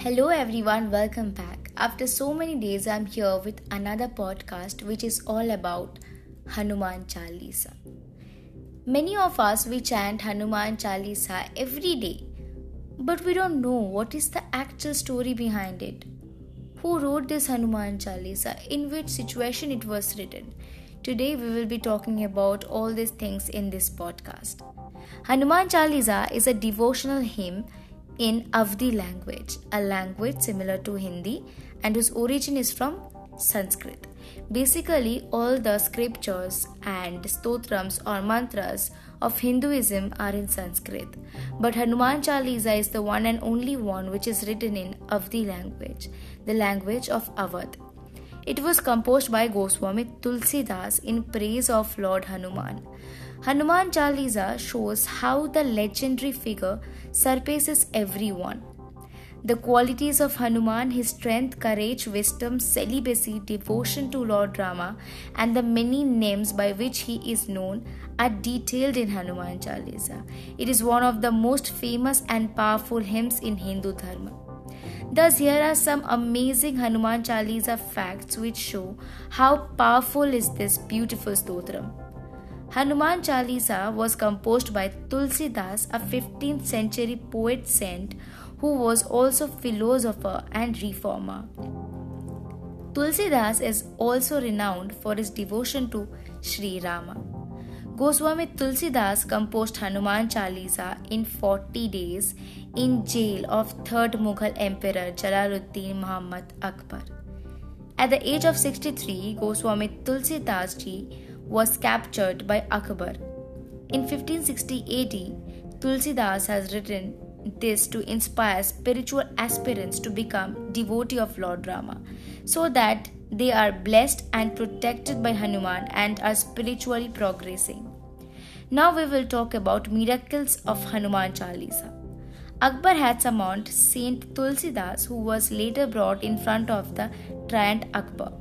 Hello, everyone, welcome back. After so many days, I'm here with another podcast which is all about Hanuman Chalisa. Many of us we chant Hanuman Chalisa every day, but we don't know what is the actual story behind it. Who wrote this Hanuman Chalisa? In which situation it was written? Today we will be talking about all these things in this podcast. Hanuman Chalisa is a devotional hymn in Awadhi language, a language similar to Hindi and whose origin is from Sanskrit. Basically, all the scriptures and stotrams or mantras of Hinduism are in Sanskrit, but Hanuman Chalisa is the one and only one which is written in Awadhi language, the language of Awadh. It was composed by Goswami Tulsidas in praise of Lord Hanuman. Hanuman Chalisa shows how the legendary figure surpasses everyone. The qualities of Hanuman, his strength, courage, wisdom, celibacy, devotion to Lord Rama, and the many names by which he is known are detailed in Hanuman Chalisa. It is one of the most famous and powerful hymns in Hindu Dharma. Thus, here are some amazing Hanuman Chalisa facts which show how powerful is this beautiful stotram. Hanuman Chalisa was composed by Tulsidas, a 15th century poet saint who was also philosopher and reformer. Tulsidas is also renowned for his devotion to Sri Rama. Goswami Tulsidas composed Hanuman Chalisa in 40 days in jail of 3rd Mughal Emperor Jalaluddin Muhammad Akbar. At the age of 63, Goswami Tulsidas ji was captured by Akbar. In 1560 AD, Tulsidas has written this to inspire spiritual aspirants to become devotee of Lord Rama so that they are blessed and protected by Hanuman and are spiritually progressing. Now we will talk about miracles of Hanuman Chalisa. Akbar had summoned Saint Tulsidas who was later brought in front of the tyrant Akbar.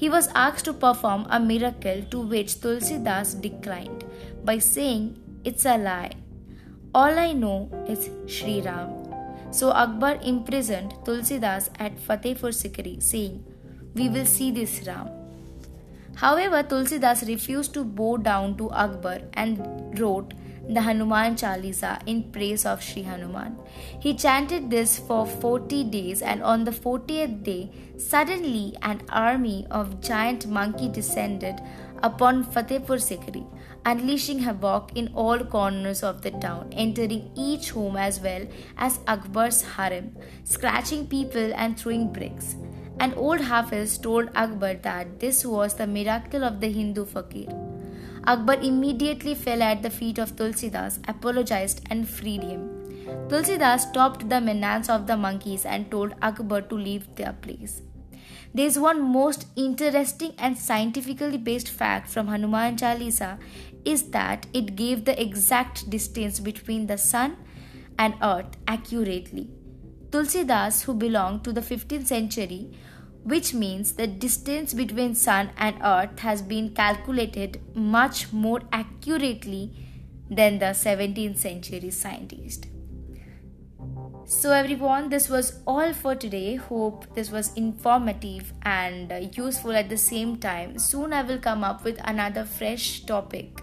He was asked to perform a miracle to which Tulsidas declined by saying, It's a lie. All I know is Sri Ram. So Akbar imprisoned Tulsidas at Fatehpur Sikri, saying, We will see this Ram. However, Tulsidas refused to bow down to Akbar and wrote the Hanuman Chalisa in praise of Sri Hanuman. He chanted this for 40 days, and on the 40th day, suddenly an army of giant monkey descended upon Fatehpur Sikri, unleashing havoc in all corners of the town, entering each home as well as Akbar's harem, scratching people and throwing bricks. An old Hafiz told Akbar that this was the miracle of the Hindu fakir. Akbar immediately fell at the feet of Tulsidas, apologized, and freed him. Tulsidas stopped the menace of the monkeys and told Akbar to leave their place. There is one most interesting and scientifically based fact from Hanuman Chalisa is that it gave the exact distance between the sun and earth accurately. Tulsidas, who belonged to the 15th century, which means the distance between sun and earth has been calculated much more accurately than the 17th century scientist. So everyone this was all for today. Hope this was informative and useful at the same time. Soon i will come up with another fresh topic.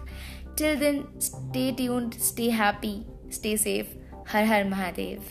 Till then stay tuned stay happy stay safe. Har har mahadev